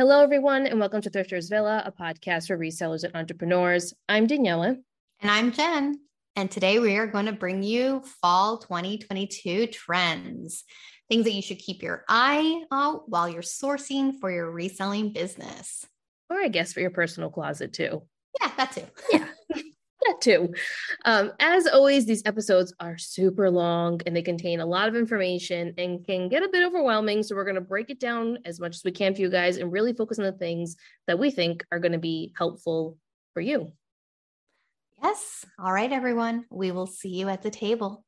Hello, everyone, and welcome to Thrifters Villa, a podcast for resellers and entrepreneurs. I'm Daniela. And I'm Jen. And today we are going to bring you fall 2022 trends, things that you should keep your eye out while you're sourcing for your reselling business. Or I guess for your personal closet too. Yeah, that too. Yeah. that too. Um, as always, these episodes are super long and they contain a lot of information and can get a bit overwhelming. So we're going to break it down as much as we can for you guys and really focus on the things that we think are going to be helpful for you. Yes. All right, everyone. We will see you at the table.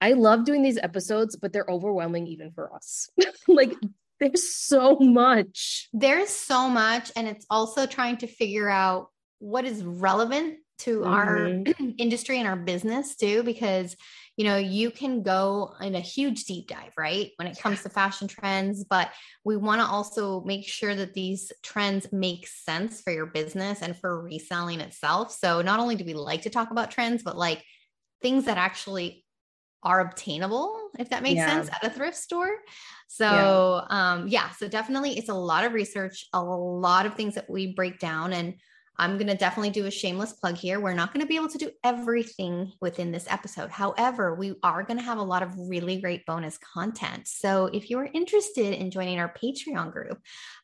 I love doing these episodes, but they're overwhelming even for us. like, there's so much. There's so much. And it's also trying to figure out what is relevant to mm-hmm. our industry and our business too because you know you can go in a huge deep dive right when it comes to fashion trends but we want to also make sure that these trends make sense for your business and for reselling itself so not only do we like to talk about trends but like things that actually are obtainable if that makes yeah. sense at a thrift store so yeah. um yeah so definitely it's a lot of research a lot of things that we break down and I'm going to definitely do a shameless plug here. We're not going to be able to do everything within this episode. However, we are going to have a lot of really great bonus content. So if you're interested in joining our Patreon group,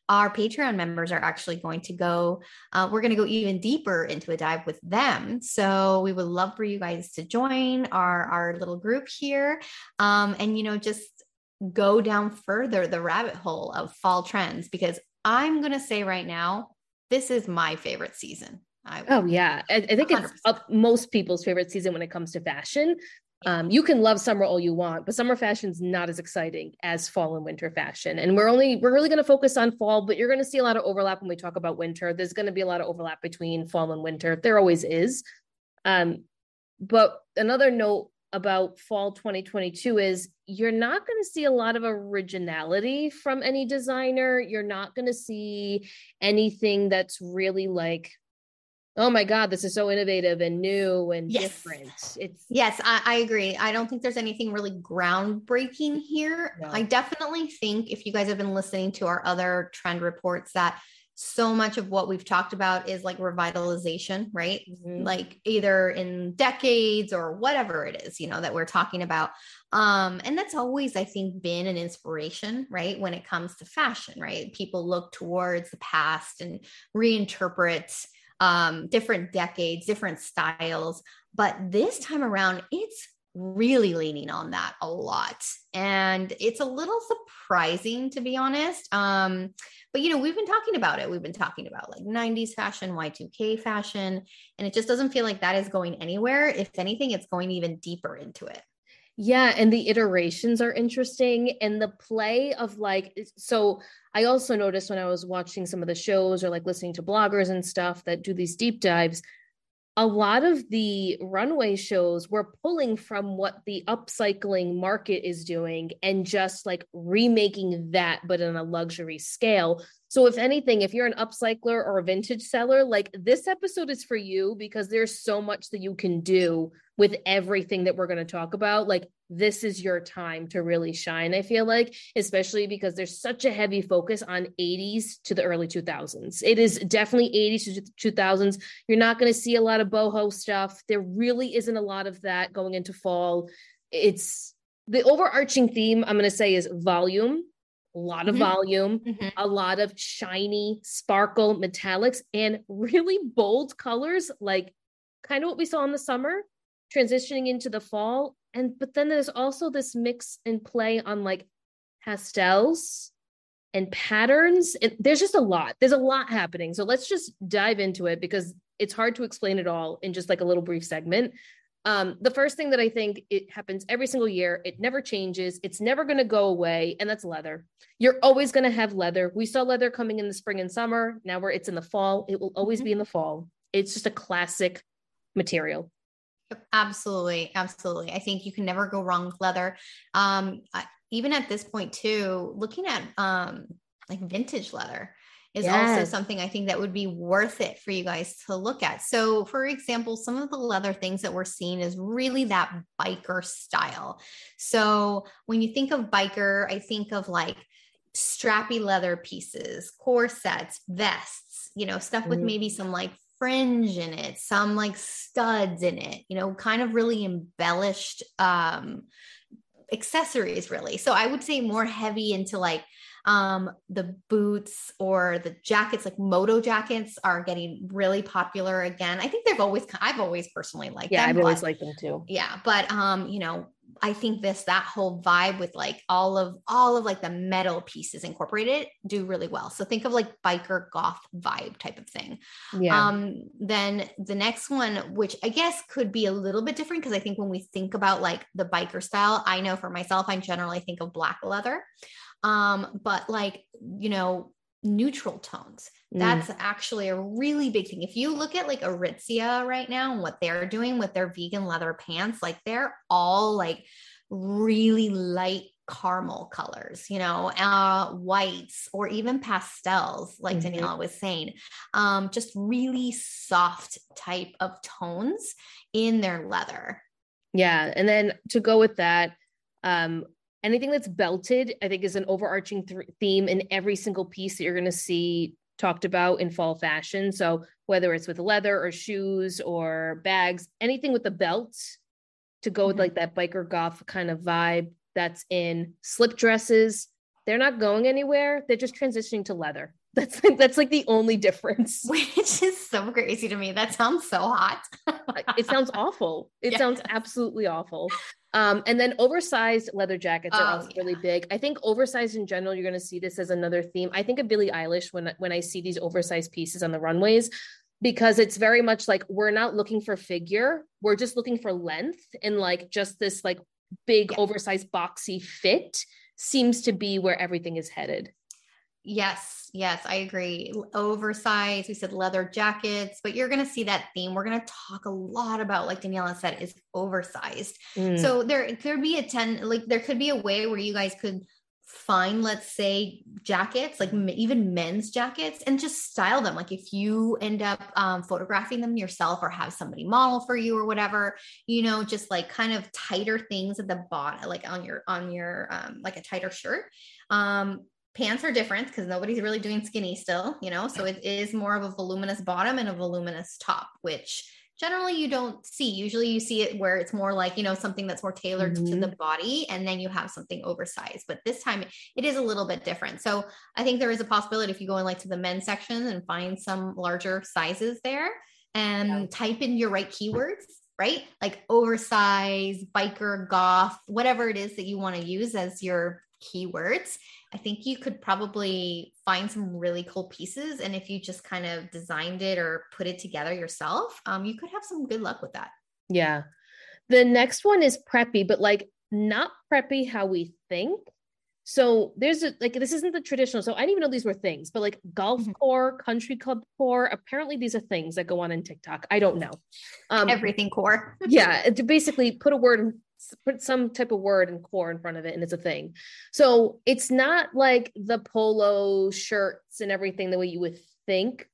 our Patreon members are actually going to go, uh, we're going to go even deeper into a dive with them. So we would love for you guys to join our, our little group here. Um, and, you know, just go down further the rabbit hole of fall trends because I'm going to say right now, this is my favorite season. I, oh yeah, I, I think 100%. it's most people's favorite season when it comes to fashion. Um, you can love summer all you want, but summer fashion's not as exciting as fall and winter fashion. And we're only we're really going to focus on fall, but you're going to see a lot of overlap when we talk about winter. There's going to be a lot of overlap between fall and winter. There always is. Um, but another note about fall 2022 is you're not going to see a lot of originality from any designer. You're not going to see anything that's really like, oh my God, this is so innovative and new and yes. different. It's yes, I, I, agree. I don't think there's anything really groundbreaking here. No. I definitely think if you guys have been listening to our other trend reports that so much of what we've talked about is like revitalization, right? Mm-hmm. Like either in decades or whatever it is, you know, that we're talking about. Um, and that's always, I think, been an inspiration, right? When it comes to fashion, right? People look towards the past and reinterpret um, different decades, different styles. But this time around, it's really leaning on that a lot. And it's a little surprising, to be honest. Um, but you know, we've been talking about it. We've been talking about like 90s fashion, Y2K fashion, and it just doesn't feel like that is going anywhere. If anything, it's going even deeper into it. Yeah, and the iterations are interesting and the play of like so I also noticed when I was watching some of the shows or like listening to bloggers and stuff that do these deep dives a lot of the runway shows were pulling from what the upcycling market is doing and just like remaking that but in a luxury scale. So if anything if you're an upcycler or a vintage seller like this episode is for you because there's so much that you can do with everything that we're going to talk about like this is your time to really shine i feel like especially because there's such a heavy focus on 80s to the early 2000s it is definitely 80s to 2000s you're not going to see a lot of boho stuff. There really isn't a lot of that going into fall. It's the overarching theme i'm going to say is volume a lot of mm-hmm. volume, mm-hmm. a lot of shiny, sparkle metallics, and really bold colors, like kind of what we saw in the summer, transitioning into the fall. And but then there's also this mix and play on like pastels and patterns. It, there's just a lot. There's a lot happening. So let's just dive into it because it's hard to explain it all in just like a little brief segment. Um, the first thing that i think it happens every single year it never changes. It's never going to go away and that's leather. You're always going to have leather. We saw leather coming in the spring and summer. Now where it's in the fall. It will always mm-hmm. be in the fall. It's just a classic material Absolutely. Absolutely. I think you can never go wrong with leather. Um, I, even at this point too, looking at um, like vintage leather is yes. also something I think that would be worth it for you guys to look at. So, for example, some of the leather things that we're seeing is really that biker style. So, when you think of biker, I think of like strappy leather pieces, corsets, vests, you know, stuff with Mhm. maybe some like fringe in it, some like studs in it, you know, kind of really embellished um accessories really. So I would say more heavy into like um the boots or the jackets like moto jackets are getting really popular again. I think they've always I've always personally liked Yeah, them. I've always liked them too. yeah but um you know i think this that whole vibe with like all of all of like the metal pieces incorporated do really well so think of like biker goth vibe type of thing Yeah. um then the next one which i guess could be a little bit different because i think when we think about like the biker style i know for myself i generally think of black leather um but like you know neutral tones Mm. that's actually a really big thing. If you look at like Aritzia right now and what they're doing with their vegan leather pants, like they're all like really light caramel colors, you know, uh, whites or even pastels, like Mhm. Daniela was saying, um, just really soft type of tones in their leather. Yeah, and then to go with that, um, anything that's belted, I think, is an overarching th- theme in every single piece that you're going to see talked about in fall fashion. So whether it's with leather or shoes or bags, anything with a belt to go with Mhm. like that biker goth kind of vibe that's in slip dresses. They're not going anywhere. They're just transitioning to leather. That's like that's like the only difference. Which is so crazy to me. That sounds so hot. it sounds awful. It Yes. sounds absolutely awful. Um, and then oversized leather jackets are Oh, also really big. I think oversized in general, you're going to see this as another theme. I think of Billie Eilish when when I see these oversized pieces on the runways because it's very much like we're not looking for figure, we're just looking for length and like just this like big Yeah. oversized boxy fit seems to be where everything is headed. Yes, yes, I agree. Oversized, we said leather jackets, but you're going to see that theme. We're going to talk a lot about, like Daniela said, is oversized. Mm. So there could be a 10, like there could be a way where you guys could find, let's say, jackets, like even men's jackets, and just style them. Like if you end up um, photographing them yourself or have somebody model for you or whatever, you know, just like kind of tighter things at the bottom, like on your, on your, um, like a tighter shirt. Um, pants are different because nobody's really doing skinny still, you know, so it is more of a voluminous bottom and a voluminous top, which generally you don't see. Usually you see it where it's more like, you know, something that's more tailored to the mm-hmm. body and then you have something oversized. But this time it is a little bit different. So I think there is a possibility if you go in like to the men's section and find some larger sizes there and Yeah. type in your right keywords. Right, like oversized, biker, goth, whatever it is that you want to use as your keywords, I think you could probably find some really cool pieces. And if you just kind of designed it or put it together yourself, um, you could have some good luck with that. Yeah. The next one is preppy, but like not preppy how we think. So there's a like this isn't the traditional. So I didn't even know these were things, but like golf Mhm. core, country club core, apparently these are things that go on in TikTok. I don't know. Um Everything core. yeah, to basically put a word put some type of word and core in front of it and it's a thing. So it's not like the polo shirts and everything the way you would think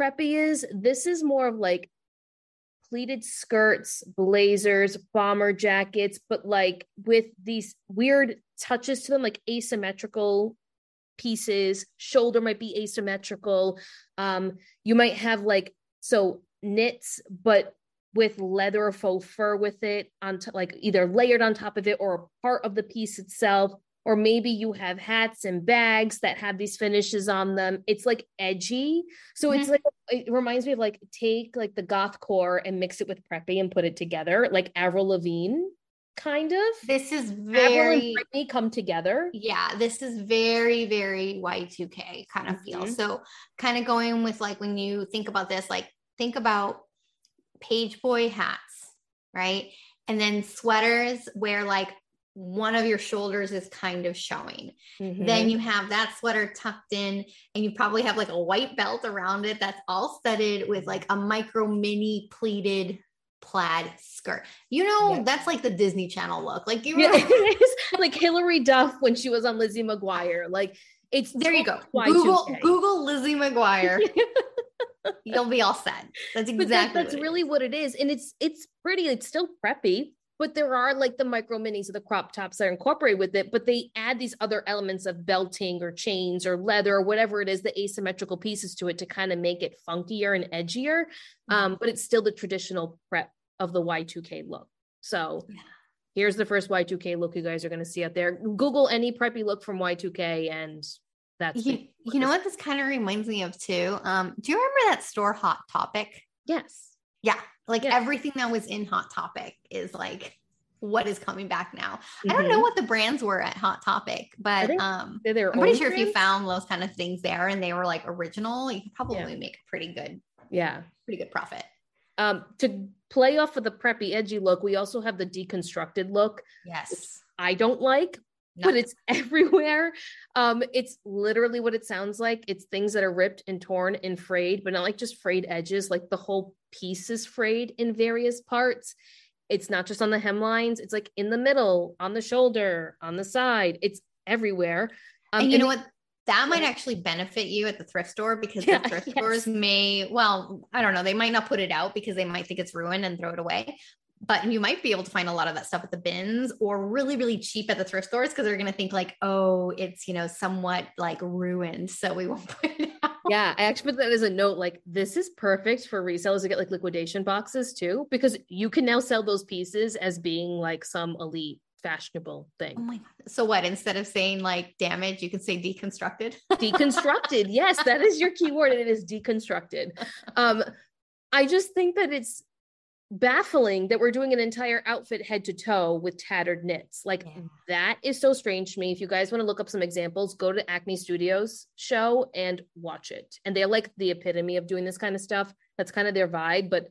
preppy is. This is more of like pleated skirts, blazers, bomber jackets, but like with these weird touches to them, like asymmetrical pieces. Shoulder might be asymmetrical. Um, you might have like so knits, but with leather or faux fur with it on t- like either layered on top of it or a part of the piece itself. Or maybe you have hats and bags that have these finishes on them. It's like edgy. So it's like it reminds me of like take like the goth core and mix it with preppy and put it together like avril lavigne kind of. This is avril very, and come together. Yeah, this is very, very Y2K kind of feel. Mhm. So, kind of going with like when you think about this, like think about page boy hats, right? And then sweaters where like one of your shoulders is kind of showing. Mm-hmm. Then you have that sweater tucked in, and you probably have like a white belt around it that's all studded with like a micro mini pleated plaid skirt. You know, Yeah. that's like the Disney Channel look. Like you yeah, it is like Hilary Duff when she was on Lizzie McGuire. Like it's there you go. Y2K. Google Google Lizzie McGuire. You'll be all set. That's but that, exactly that's what really is. what it is and it's it's pretty it's still preppy but there are like the micro minis of the crop tops that are incorporated with it, but they add these other elements of belting or chains or leather or whatever it is, the asymmetrical pieces to it to kind of make it funkier and edgier. Mm-hmm. Um, but it's still the traditional prep of the Y2K look. So yeah. here's the first Y2K look you guys are going to see out there. Google any preppy look from Y2K and that's you, you know what this kind of reminds me of too. Um, do you remember that store Hot Topic? Yes. Yeah, like yes. everything that was in Hot Topic is like what is coming back now. Mm-hmm. I don't know mm-hmm. what the brands were at Hot Topic, but um, I'm pretty sure brands? if you found those kind of things there and they were like original, you could probably yeah. make a pretty good, yeah, pretty good profit. Um, to play off of the preppy, edgy look, we also have the deconstructed look. Yes, I don't like, but it's everywhere. Um, it's literally what it sounds like. It's things that are ripped and torn and frayed, but not like just frayed edges, like the whole piece is frayed in various parts. It's not just on the hemlines, it's like in the middle, on the shoulder, on the side. It's everywhere. Um, and you and know what? That might actually benefit you at the thrift store because yeah, the thrift yes. stores may, well, I don't know, they might not put it out because they might think it's ruined and throw it away but you might be able to find a lot of that stuff at the bins or really really cheap at the thrift stores because they're going to think like oh it's you know somewhat like ruined so we won't put it out yeah i actually put that as a note like this is perfect for resellers to get like liquidation boxes too because you can now sell those pieces as being like some elite fashionable thing. Oh my god. So what instead of saying like damage you can say deconstructed? deconstructed. Yes, that is your keyword and it is deconstructed. Um I just think that it's baffling that we're doing an entire outfit head to toe with tattered knits. Like yeah. that is so strange to me. If you guys want to look up some examples, go to Acne Studios show and watch it. And they're like the epitome of doing this kind of stuff. That's kind of their vibe, but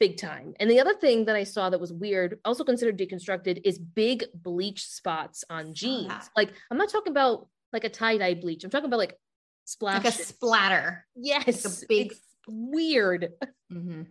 big time. And the other thing that I saw that was weird, also considered deconstructed, is big bleach spots on jeans. Yeah. Like I'm not talking about like a tie-dye bleach. I'm talking about like splash. Like a splatter. Yes. Like a big it's weird. Mm-hmm.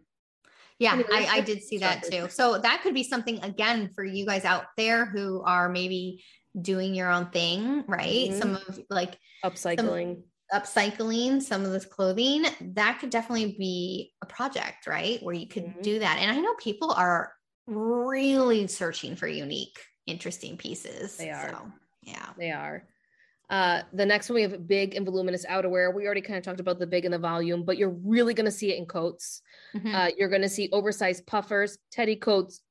Yeah, I, I did see that too. So that could be something again for you guys out there who are maybe doing your own thing, right? Mm-hmm. Some of like upcycling. Some, upcycling some of this clothing that could definitely be a project right where you could mm-hmm. do that and i know people are really searching for unique interesting pieces they are so, yeah they are uh, the next one we have big and voluminous outerwear. We already kind of talked about the big and the volume, but you're really going to see it in coats. Mm-hmm. Uh, you're going to see oversized puffers, teddy coats,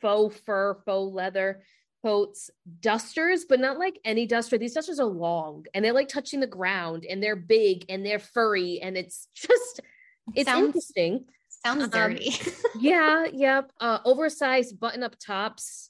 faux fur, faux leather coats, dusters, but not like any duster. These dusters are long and they're like touching the ground and they're big and they're furry and it's just it's sounds, interesting. Sounds um, dirty. yeah, yep. Uh, oversized button-up tops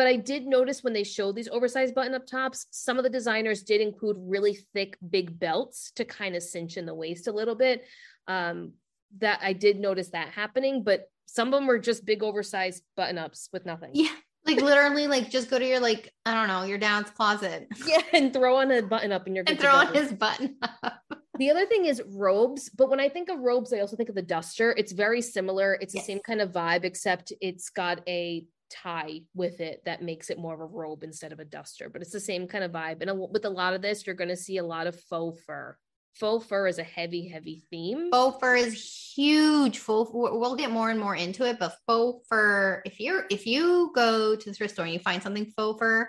But I did notice when they showed these oversized button up tops, some of the designers did include really thick, big belts to kind of cinch in the waist a little bit. Um, that I did notice that happening, but some of them were just big, oversized button ups with nothing. Yeah. Like literally, like just go to your like I don't know your dad's closet. Yeah, and throw on a button up, and you're and throw on his button up. The other thing is robes, but when I think of robes, I also think of the duster. It's very similar. It's yes. the same kind of vibe, except it's got a tie with it that makes it more of a robe instead of a duster but it's the same kind of vibe and with a lot of this you're going to see a lot of faux fur faux fur is a heavy heavy theme faux fur is huge faux we'll get more and more into it but faux fur if you're if you go to the thrift store and you find something faux fur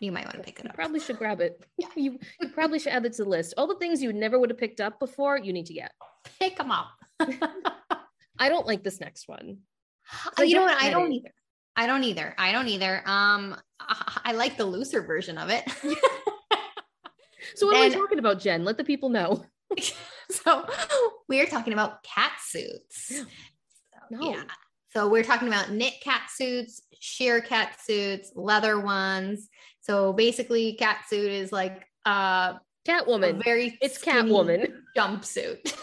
you might want to pick it you up. Probably should grab it. Yeah. You, you probably should add it to the list. All the things you never would have picked up before, you need to get. Pick them up. I don't like this next one. Oh, you know what? I don't either. I don't either. I don't either. Um, I, like the looser version of it. so what and, are we talking about, Jen? Let the people know. so we're talking about cat suits. No. Yeah. So we're talking about knit cat suits, sheer cat suits, leather ones. So basically, cat suit is like uh Catwoman. very it's Catwoman jumpsuit.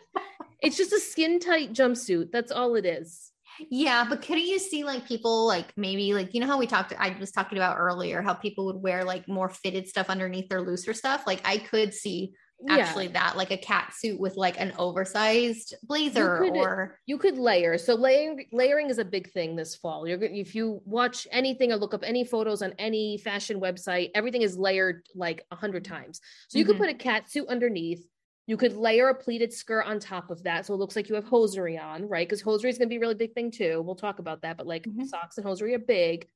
it's just a skin tight jumpsuit. That's all it is. Yeah, but couldn't you see like people like maybe like you know how we talked I was talking about earlier how people would wear like more fitted stuff underneath their looser stuff? Like I could see actually yeah. that like a cat suit with like an oversized blazer you could, or you could layer so layering layering is a big thing this fall you're if you watch anything or look up any photos on any fashion website everything is layered like a hundred times so you mm-hmm. could put a cat suit underneath you could layer a pleated skirt on top of that so it looks like you have hosiery on right? Because hosiery is going to be a really big thing too we'll talk about that but like mm-hmm. socks and hosiery are big.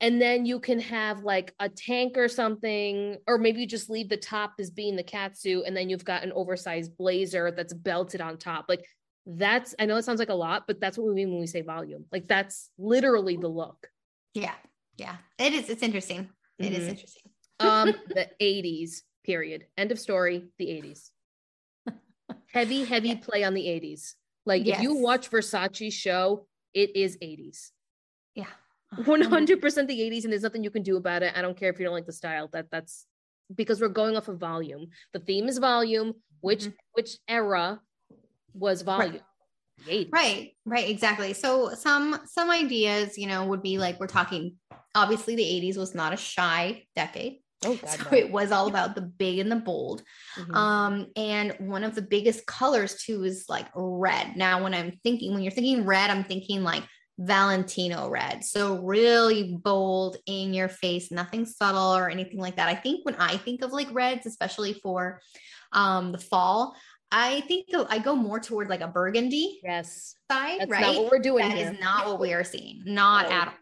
And then you can have like a tank or something or maybe you just leave the top as being the cat suit and then you've got an oversized blazer that's belted on top like that's i know it sounds like a lot but that's what we mean when we say volume like that's literally the look. Yeah yeah it is it's interesting It mm-hmm. is interesting. Um the 80s period end of story the 80s heavy heavy yeah. play on the 80s like yes. if you watch versace show it is 80s yeah. 100% the 80s and there's nothing you can do about it. I don't care if you don't like the style. That that's because we're going off of volume. The theme is volume which mm-hmm. which era was volume? Right. right right exactly. So some some ideas you know would be like we're talking obviously the 80s was not a shy decade Oh, God, so no. it was all about the big and the bold. Mm-hmm. Um, and one of the biggest colors too is like red. Now, when I'm thinking, when you're thinking red, I'm thinking like Valentino red. So really bold in your face, nothing subtle or anything like that. I think when I think of like reds, especially for um the fall, I think I go more toward like a burgundy yes side, That's right? Not what we're doing That here. is not what we are seeing. Not no. at all.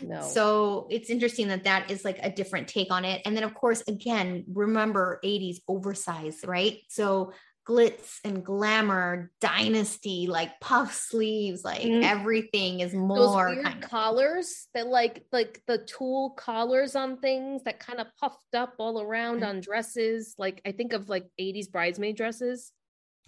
No. So it's interesting that that is like a different take on it. And then of course, again, remember 80s oversized, right? So glitz and glamour, dynasty, like puff sleeves, like mm. everything is more kind of collars that like like the tulle collars on things that kind of puffed up all around mm. on dresses. Like I think of like 80s bridesmaid dresses.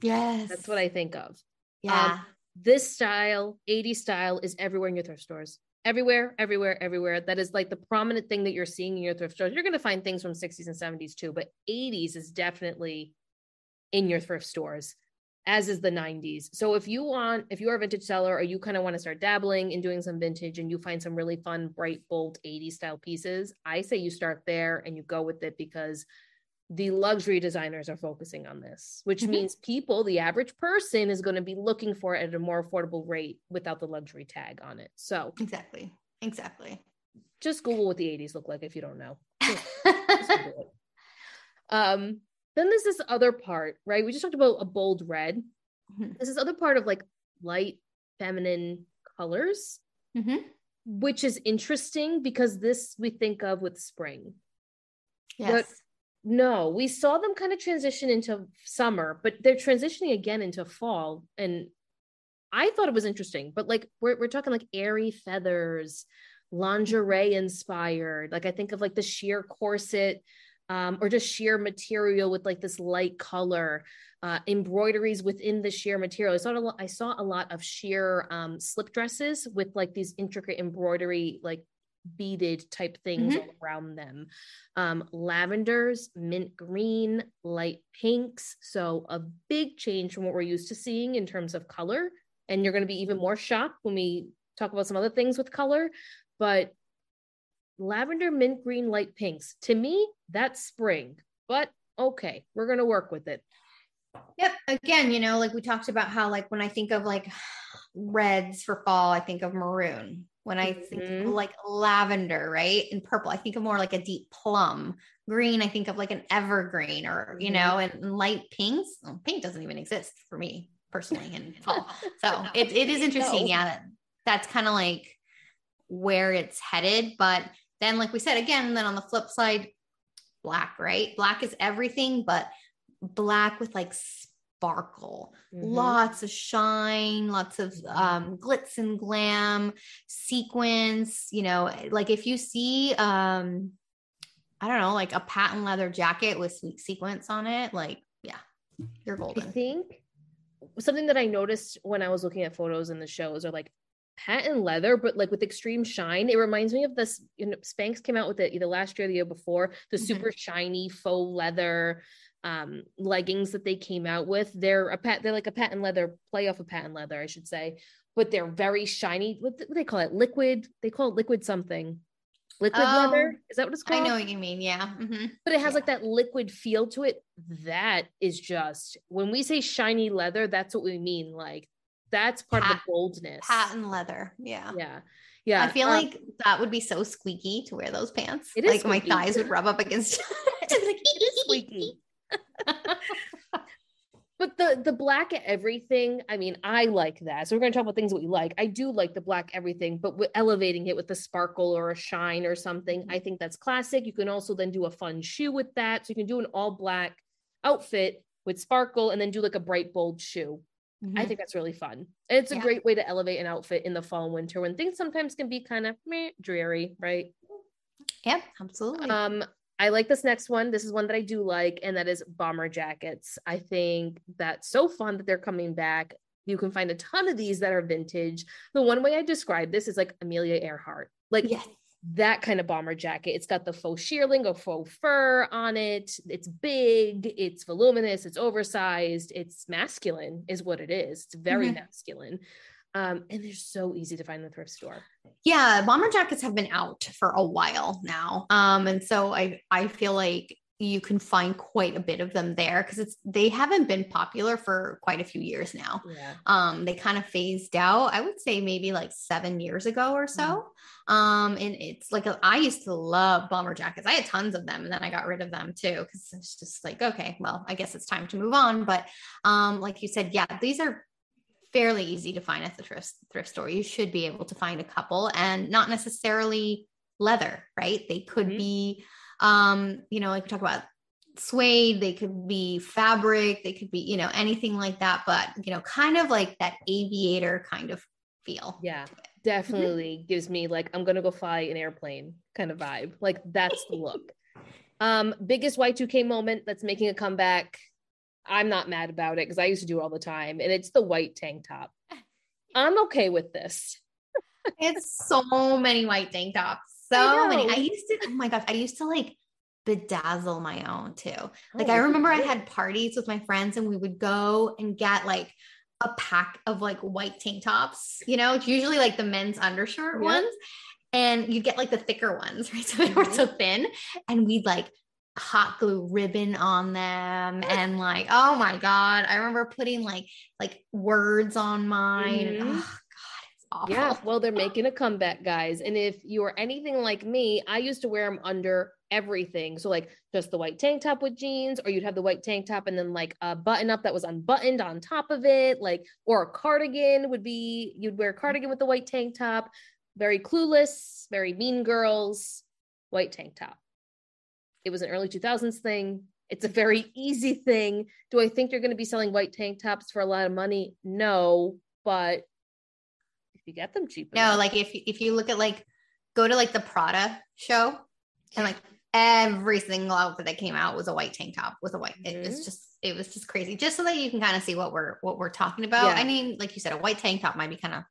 Yes. That's what I think of. Yeah. Um, this style, 80s style, is everywhere in your thrift stores. Everywhere, everywhere, everywhere. That is like the prominent thing that you're seeing in your thrift stores. You're going to find things from 60s and 70s too, but 80s is definitely in your thrift stores as is the 90s. So if you want, if you are a vintage seller or you kind of want to start dabbling in doing some vintage and you find some really fun, bright, bold 80s style pieces, I say you start there and you go with it because the luxury designers are focusing on this, which mm-hmm. means people, the average person is going to be looking for it at a more affordable rate without the luxury tag on it. So exactly. Exactly. Just Google what the 80s look like if you don't know. Um then there's this other part, right? We just talked about a bold red. Mm-hmm. There's this other part of like light feminine colors, mm-hmm. which is interesting because this we think of with spring. Yes. But no, we saw them kind of transition into summer, but they're transitioning again into fall. And I thought it was interesting, but like we're, we're talking like airy feathers, lingerie inspired. Like I think of like the sheer corset um, or just sheer material with like this light color, uh, embroideries within the sheer material. I saw a lot, I saw a lot of sheer um, slip dresses with like these intricate embroidery, like beaded type things mm-hmm. all around them. Um, lavenders, mint green, light pinks. So a big change from what we're used to seeing in terms of color. And you're going to be even more shocked when we talk about some other things with color. But lavender, mint green, light pinks. To me, that's spring, but okay, we're going to work with it. Yep. Again, you know, like we talked about how, like, when I think of like reds for fall, I think of maroon. When I think mm-hmm. like lavender, right? And purple, I think of more like a deep plum. Green, I think of like an evergreen or, you mm-hmm. know, and light pinks. Well, pink doesn't even exist for me personally in fall. So it, it is interesting. No. Yeah. That, that's kind of like where it's headed. But then, like we said, again, then on the flip side, black, right? Black is everything, but black with like sparkle, mm-hmm. lots of shine, lots of um, glitz and glam, sequins. You know, like if you see, um, I don't know, like a patent leather jacket with sweet sequins on it, like, yeah, you're golden. I think something that I noticed when I was looking at photos in the shows are like patent leather, but like with extreme shine. It reminds me of this. You know, Spanx came out with it either last year or the year before. The mm-hmm. super shiny faux leather um, leggings that they came out with. They're a pat. They're like a patent leather play off of patent leather, I should say. but they're very shiny. What, what do they call it? Liquid. They call it liquid something. Liquid oh, leather. Is that what it's called? I know what you mean. Yeah. Mm-hmm. But it has yeah. like that liquid feel to it. That is just when we say shiny leather, that's what we mean. Like that's part Pat, of the boldness. Patent leather. Yeah. Yeah. Yeah. I feel um, like that would be so squeaky to wear those pants. It is like squeaky. my thighs would rub up against it. like, it is squeaky. but the the black everything i mean i like that. So we're going to talk about things that we like. I do like the black everything but with elevating it with a sparkle or a shine or something i think that's classic. You can also then do a fun shoe with that. So you can do an all black outfit with sparkle and then do like a bright bold shoe. Mm-hmm. i think that's really fun. And it's a yeah. great way to elevate an outfit in the fall and winter when things sometimes can be kind of meh, dreary right? Yeah absolutely. Um I like this next one. This is one that I do like, and that is bomber jackets. I think that's so fun that they're coming back. You can find a ton of these that are vintage. The one way I describe this is like Amelia Earhart, like yes. that kind of bomber jacket. It's got the faux shearling or faux fur on it. It's big, it's voluminous, it's oversized, it's masculine, is what it is. It's very mm-hmm. masculine. Um, and they're so easy to find in the thrift store. Yeah, bomber jackets have been out for a while now. Um, and so I I feel like you can find quite a bit of them there because it's they haven't been popular for quite a few years now. Yeah. Um, they kind of phased out, I would say maybe like seven years ago or so. Mm-hmm. Um, and it's like a, I used to love bomber jackets. I had tons of them and then I got rid of them too because it's just like, okay, well, I guess it's time to move on. But um, like you said, yeah, these are fairly easy to find at the thrift, thrift store. You should be able to find a couple and not necessarily leather, right? They could mm-hmm. be, um, you know, like we talk about suede, they could be fabric, they could be, you know, anything like that, but, you know, kind of like that aviator kind of feel. Yeah, definitely mm-hmm. gives me like, I'm going to go fly an airplane kind of vibe. Like that's the look. Um, biggest Y2K moment that's making a comeback I'm not mad about it because I used to do it all the time. And it's the white tank top. I'm okay with this. it's so many white tank tops. So I many. I used to, oh my gosh, I used to like bedazzle my own too. Like oh, I remember I had parties with my friends and we would go and get like a pack of like white tank tops, you know, it's usually like the men's undershirt ones. And you get like the thicker ones, right? So they were so mm-hmm. thin. And we'd like hot glue ribbon on them and like oh my god i remember putting like like words on mine mm-hmm. oh god it's awful. Yeah well they're making a comeback guys and if you are anything like me i used to wear them under everything so like just the white tank top with jeans or you'd have the white tank top and then like a button up that was unbuttoned on top of it like or a cardigan would be you'd wear a cardigan with the white tank top. Very clueless very mean girls white tank top it was an early 2000s thing. It's a very easy thing. Do I think you're going to be selling white tank tops for a lot of money? No, but if you get them cheap, no. Enough, like if if you look at like go to like the Prada show, and like every single outfit that came out was a white tank top with a white. Mm-hmm. It was mm-hmm. just it was just crazy. Just so that you can kind of see what we're what we're talking about. Yeah. I mean, like you said, a white tank top might be kind of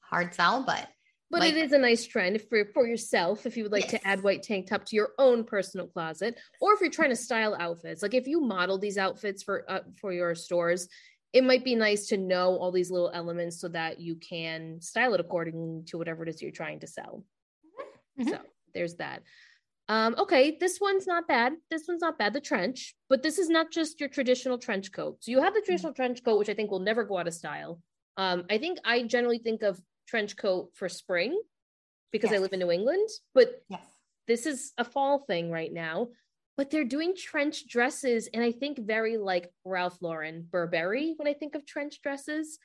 hard sell, but but like, it is a nice trend for for yourself if you would like yes. to add white tank top to your own personal closet, or if you're trying to style outfits. Like if you model these outfits for uh, for your stores, it might be nice to know all these little elements so that you can style it according to whatever it is you're trying to sell. Mm-hmm. So there's that. Um, okay, this one's not bad. This one's not bad. The trench, but this is not just your traditional trench coat. So you have the mm-hmm. traditional mm-hmm. trench coat, which I think will never go out of style. Um, I think I generally think of trench coat for spring because yes. I live in New England, but yes. this is a fall thing right now. But they're doing trench dresses, and I think very like Ralph Lauren Burberry when I think of trench dresses.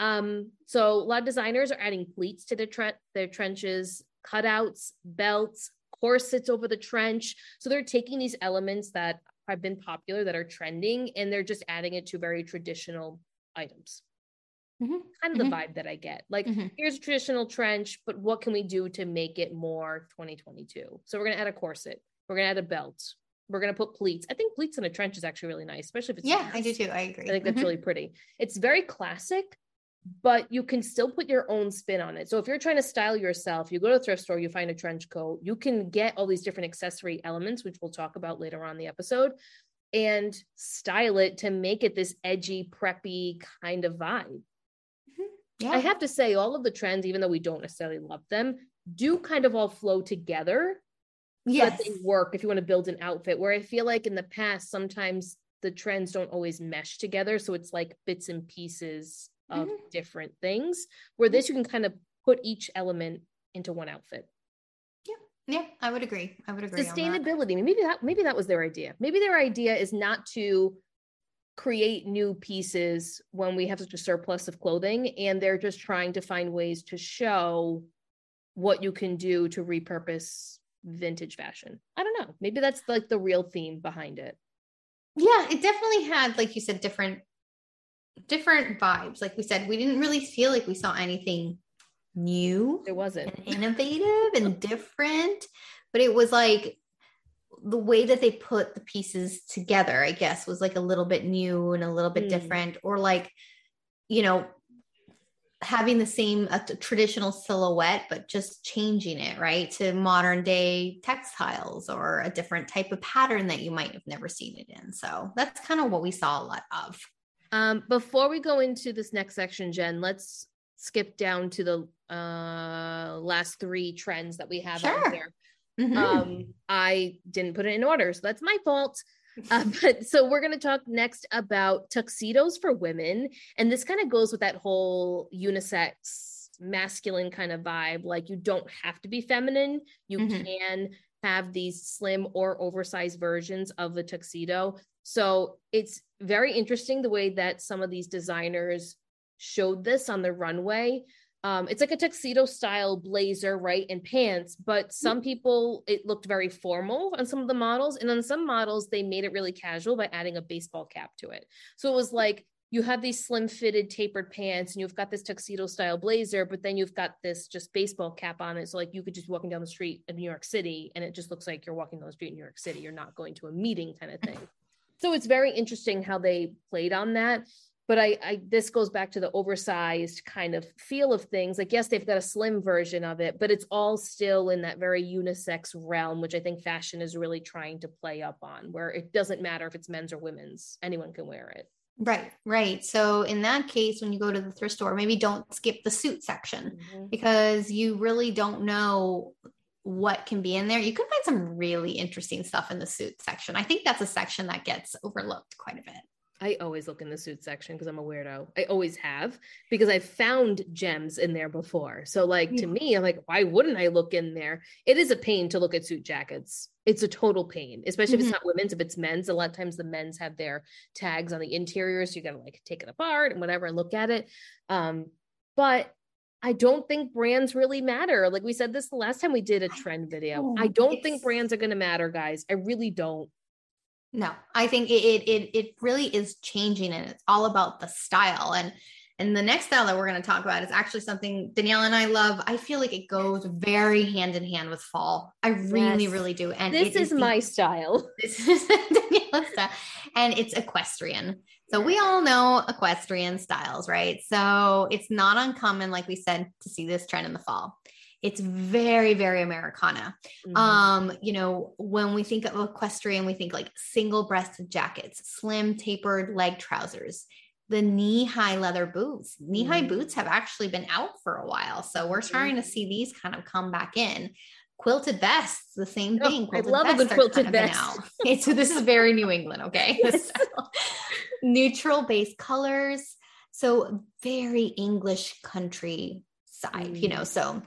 Um, so a lot of designers are adding pleats to their tre- their trenches, cutouts, belts, corsets over the trench. So they're taking these elements that have been popular that are trending and they're just adding it to very traditional items. Mm-hmm. Kind of mm-hmm. the vibe that I get. Like, mm-hmm. here's a traditional trench, but what can we do to make it more 2022? So we're gonna add a corset. We're gonna add a belt. We're gonna put pleats. I think pleats in a trench is actually really nice, especially if it's yeah, I do too. I agree. I think that's mm-hmm. really pretty. It's very classic, but you can still put your own spin on it. So if you're trying to style yourself, you go to a thrift store, you find a trench coat, you can get all these different accessory elements, which we'll talk about later on the episode, and style it to make it this edgy, preppy kind of vibe. Yeah. I have to say, all of the trends, even though we don't necessarily love them, do kind of all flow together. Yes. they work if you want to build an outfit. Where I feel like in the past, sometimes the trends don't always mesh together. So it's like bits and pieces of mm-hmm. different things. Where this, you can kind of put each element into one outfit. Yeah, Yeah. I would agree. I would agree. Sustainability. Maybe that maybe that was their idea. Maybe their idea is not to create new pieces when we have such a surplus of clothing and they're just trying to find ways to show what you can do to repurpose vintage fashion. I don't know. Maybe that's like the real theme behind it. Yeah, it definitely had like you said different different vibes. Like we said, we didn't really feel like we saw anything new. It wasn't and innovative and different, but it was like the way that they put the pieces together, I guess, was like a little bit new and a little bit mm. different, or like, you know, having the same a traditional silhouette, but just changing it right to modern day textiles or a different type of pattern that you might have never seen it in. So that's kind of what we saw a lot of. Um, before we go into this next section, Jen, let's skip down to the uh, last three trends that we have sure. there. Mm-hmm. Um, I didn't put it in order, so that's my fault. Uh, but so we're going to talk next about tuxedos for women, and this kind of goes with that whole unisex masculine kind of vibe. Like you don't have to be feminine; you mm-hmm. can have these slim or oversized versions of the tuxedo. So it's very interesting the way that some of these designers showed this on the runway. Um, it's like a tuxedo style blazer, right, and pants. But some people, it looked very formal on some of the models, and on some models, they made it really casual by adding a baseball cap to it. So it was like you have these slim fitted tapered pants, and you've got this tuxedo style blazer, but then you've got this just baseball cap on it. So like you could just be walking down the street in New York City, and it just looks like you're walking down the street in New York City. You're not going to a meeting kind of thing. So it's very interesting how they played on that but I, I this goes back to the oversized kind of feel of things like yes they've got a slim version of it but it's all still in that very unisex realm which i think fashion is really trying to play up on where it doesn't matter if it's men's or women's anyone can wear it Right, right. So in that case, when you go to the thrift store, maybe don't skip the suit section mm-hmm. because you really don't know what can be in there. You can find some really interesting stuff in the suit section. I think that's a section that gets overlooked quite a bit. I always look in the suit section because I'm a weirdo. I always have because I've found gems in there before. So, like to me, I'm like, why wouldn't I look in there? It is a pain to look at suit jackets. It's a total pain, especially mm-hmm. if it's mm-hmm. not women's. If it's men's, a lot of times the men's have their tags on the interior, so you got to like take it apart and whatever and look at it. Um, but I don't think brands really matter. Like we said this the last time we did a trend video. I don't think brands are going to matter, guys. I really don't. No, I think it, it it really is changing and it's all about the style. And and the next style that we're going to talk about is actually something Daniela and I love. I feel like it goes very hand in hand with fall. I really, yes. really do. And this is, is my the, style. This is Daniela's style. And it's equestrian. So we all know equestrian styles, right? So it's not uncommon, like we said, to see this trend in the fall it's very very americana. Mm-hmm. um you know when we think of equestrian we think like single breasted jackets slim tapered leg trousers the knee high leather boots. Knee high mm-hmm. boots have actually been out for a while so we're starting to see these kind of come back in. Quilted vests the same oh, thing. Quilted i love a good quilted vest. okay, so this is very new england okay? Neutral base colors. So very english country side mm. you know so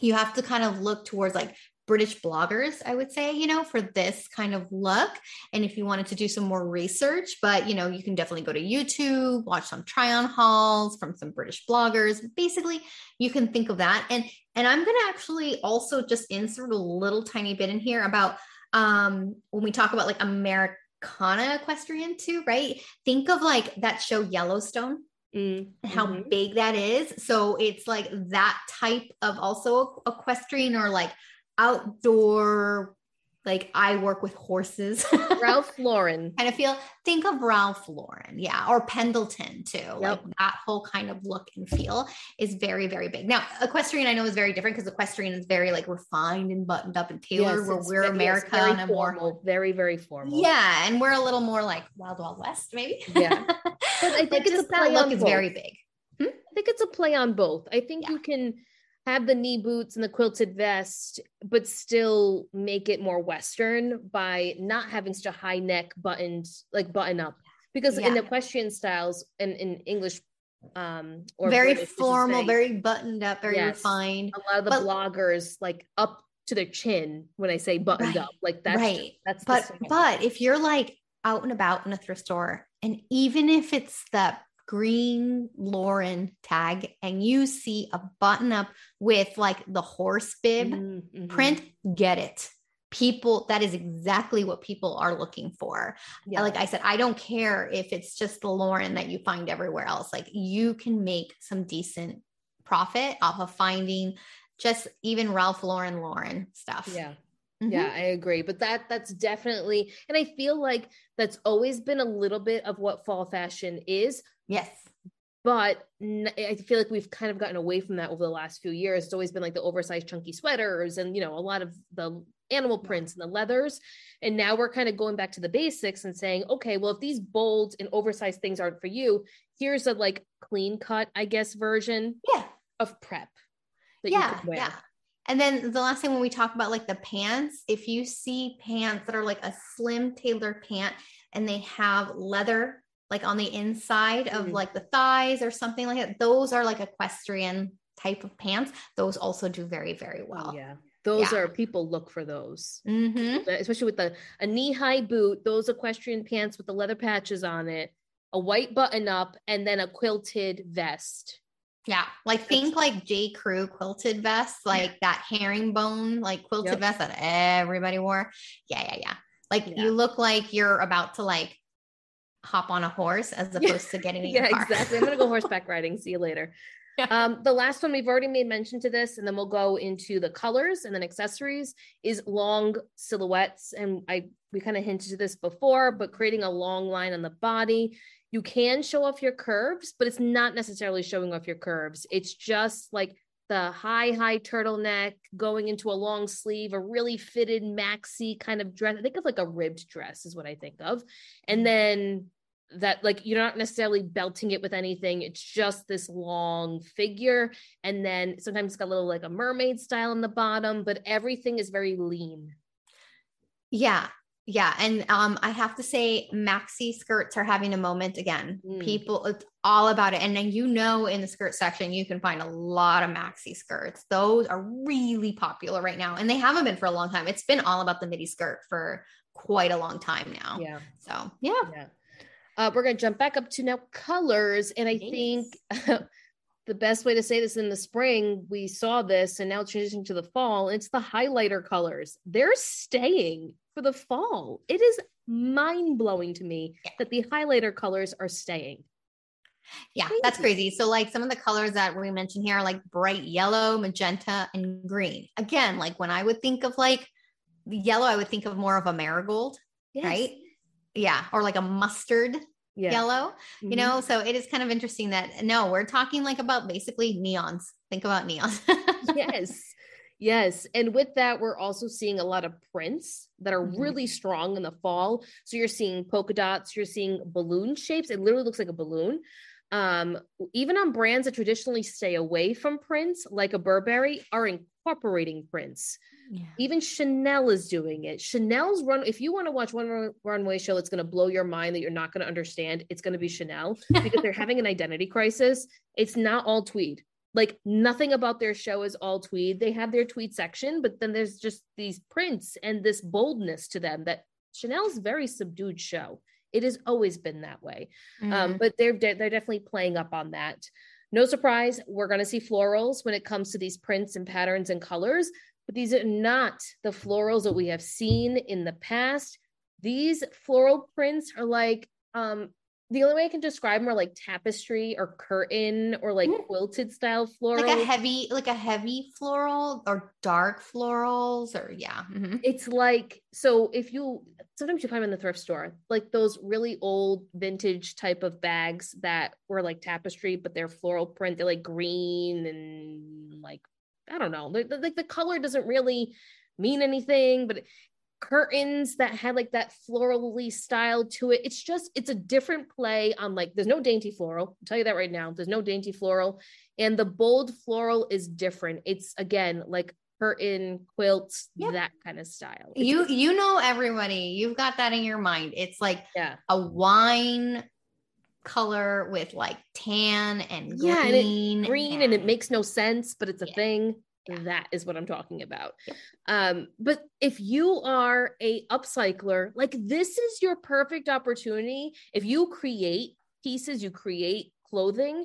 you have to kind of look towards like British bloggers, I would say, you know, for this kind of look. And if you wanted to do some more research, but you know, you can definitely go to YouTube, watch some try on hauls from some British bloggers. Basically, you can think of that. And and I'm to actually also just insert a little tiny bit in here about um when we talk about like Americana equestrian too, right? Think of like that show Yellowstone Mm-hmm. how big that is. So it's like that type of also equestrian or like outdoor like I work with horses. Ralph Lauren. kind of feel think of Ralph Lauren, yeah, or Pendleton too. Yep. Like that whole kind of look and feel is very, very big. Now, equestrian I know is very different because equestrian is very like refined and buttoned up and tailored, yes, where we're America very and more very, very formal. Yeah, and we're a little more like Wild Wild West, maybe. Yeah, but I think it's just that look is very big. Hmm? I think it's a play on both. I think Yeah. you can have the knee boots and the quilted vest, but still make it more Western by not having such a high neck buttoned, like button up. Because in equestrian styles and in English, um, or very British, formal, very buttoned up, very Yes. refined. a lot of the but- bloggers like up to their chin when I say buttoned Right, up. Like that's right. that's But but if you're like out and about in a thrift store, and even if it's the green Lauren tag, and you see a button up with like the horse bib Mhm, mhm. print, get it. People, that is exactly what people are looking for. Yeah. Like I said, I don't care if it's just the Lauren that you find everywhere else. Like you can make some decent profit off of finding just even Ralph Lauren Lauren stuff. yeah. Mhm. Yeah, I agree. But that that's definitely and I feel like that's always been a little bit of what fall fashion is, Yes. but I feel like we've kind of gotten away from that over the last few years. It's always been like the oversized chunky sweaters and you know, a lot of the animal prints and the leathers. And now we're kind of going back to the basics and saying, okay, well, if these bold and oversized things aren't for you, here's a like clean cut, I guess, version Yeah. of prep that you Yeah. can wear. Yeah. And then the last thing when we talk about like the pants, if you see pants that are like a slim tailored pant and they have leather like on the inside of Mhm. like the thighs or something like that, those are like equestrian type of pants. Those also do very, very well. Oh, yeah. Those Yeah. are people look for those. Mhm. especially with the a knee-high boot, those equestrian pants with the leather patches on it, a white button up, and then a quilted vest. Yeah, like think like J. Crew quilted vest, like that herringbone, like quilted Yep. vest that everybody wore. Yeah, yeah, yeah. Like Yeah. you look like you're about to like hop on a horse as Yeah. opposed to getting in Yeah, car. exactly. I'm gonna go horseback riding. See you later. Yeah. Um, the last one we've already made mention to this, and then we'll go into the colors and then accessories is long silhouettes. And I we kind of hinted to this before, but creating a long line on the body. You can show off your curves, but it's not necessarily showing off your curves. It's just like the high, high turtleneck going into a long sleeve, a really fitted maxi kind of dress. I think of like a ribbed dress, is what I think of. And mm. then that like you're not necessarily belting it with anything it's just this long figure and then sometimes it's got a little like a mermaid style on the bottom but everything is very lean Yeah. Yeah. And um, I have to say, maxi skirts are having a moment again. Mm. People, it's all about it. And then you know, in the skirt section, you can find a lot of maxi skirts. Those are really popular right now. And they haven't been for a long time. It's been all about the midi skirt for quite a long time now. yeah So, yeah. yeah uh, we're gonna jump back up to now colors and i think the best way to say this in the spring we saw this and now transitioning to the fall it's the highlighter colors they're staying for the fall it is mind-blowing to me Yeah. that the highlighter colors are staying Yeah, that's Crazy. crazy. So, like some of the colors that we mentioned here are like bright yellow, magenta, and green. Again, like when I would think of like yellow, I would think of more of a marigold, Yes. right? Yeah, or like a mustard yeah yellow, you Mhm. know? So, it is kind of interesting that no, we're talking like about basically neons. Think about neons. yes yes and with that we're also seeing a lot of prints that are Mhm. really strong in the fall. So you're seeing polka dots you're seeing balloon shapes. It literally looks like a balloon. Um even on brands that traditionally stay away from prints like a burberry are incorporating prints. Yeah. even chanel is doing it. Chanel's run if you want to watch one run- runway show that's going to blow your mind that you're not going to understand it's going to be chanel because they're having an identity crisis. It's not all tweed like nothing about their show is all tweed. They have their tweed section but then there's just these prints and this boldness to them that chanel's very subdued show. It has always been that way. Um, Mhm. but they're de- they're definitely playing up on that. No surprise we're going to see florals when it comes to these prints and patterns and colors but these are not the florals that we have seen in the past. These floral prints are like um the only way I can describe more like tapestry or curtain or like Mm. quilted style floral. like a heavy, like a heavy floral or dark florals, or yeah. mhm. it's like so if you sometimes you find them in the thrift store like those really old vintage type of bags that were like tapestry but they're floral print they're like green and like i don't know like the, like the color doesn't really mean anything but curtains that had like that florally style to it. It's just, it's a different play on like, there's no dainty floral. I'll tell you that right now. There's no dainty floral. And the bold floral is different. It's again like curtain quilts, yep. that kind of style. It's you, you know, everybody, you've got that in your mind. It's like yeah. a wine color with like tan and green. Yeah, and green and, and, it makes no sense, but it's a yeah. thing. Yeah. That is what I'm talking about. Yep. Um, but if you are a upcycler, like this is your perfect opportunity. If you create pieces, you create clothing,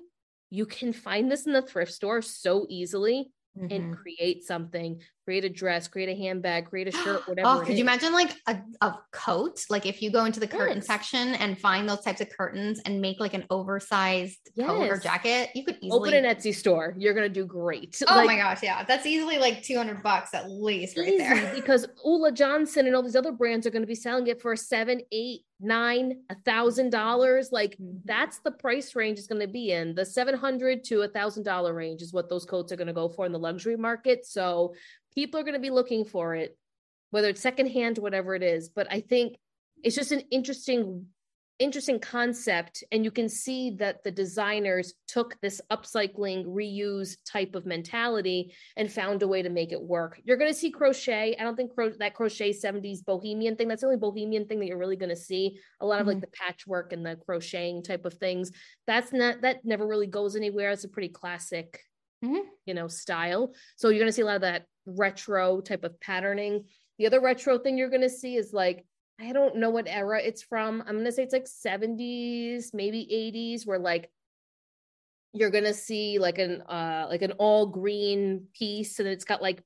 you can find this in the thrift store so easily mm-hmm. and create something create a dress create a handbag create a shirt whatever oh could you imagine like a, a coat like if you go into the curtain yes. section and find those types of curtains and make like an oversized yes. coat or jacket you could easily open an etsy store you're gonna do great oh like, my gosh yeah that's easily like 200 bucks at least right there because Ulla Johnson and all these other brands are going to be selling it for seven eight nine a thousand dollars like mm-hmm. that's the price range is going to be in. The 700 to a thousand dollar range is what those coats are going to go for in the luxury market. So people are going to be looking for it whether it's secondhand whatever it is. But i think it's just an interesting interesting concept and you can see that the designers took this upcycling reuse type of mentality and found a way to make it work. You're going to see crochet. I don't think cro- that crochet 70s bohemian thing that's the only bohemian thing that you're really going to see. A lot of mm-hmm. like the patchwork and the crocheting type of things. That's not that never really goes anywhere. It's a pretty classic mm-hmm. you know style. So you're going to see a lot of that retro type of patterning. The other retro thing you're going to see is like I don't know what era it's from. I'm gonna say it's like 70s, maybe 80s, where like you're gonna see like an uh like an all green piece and it's got like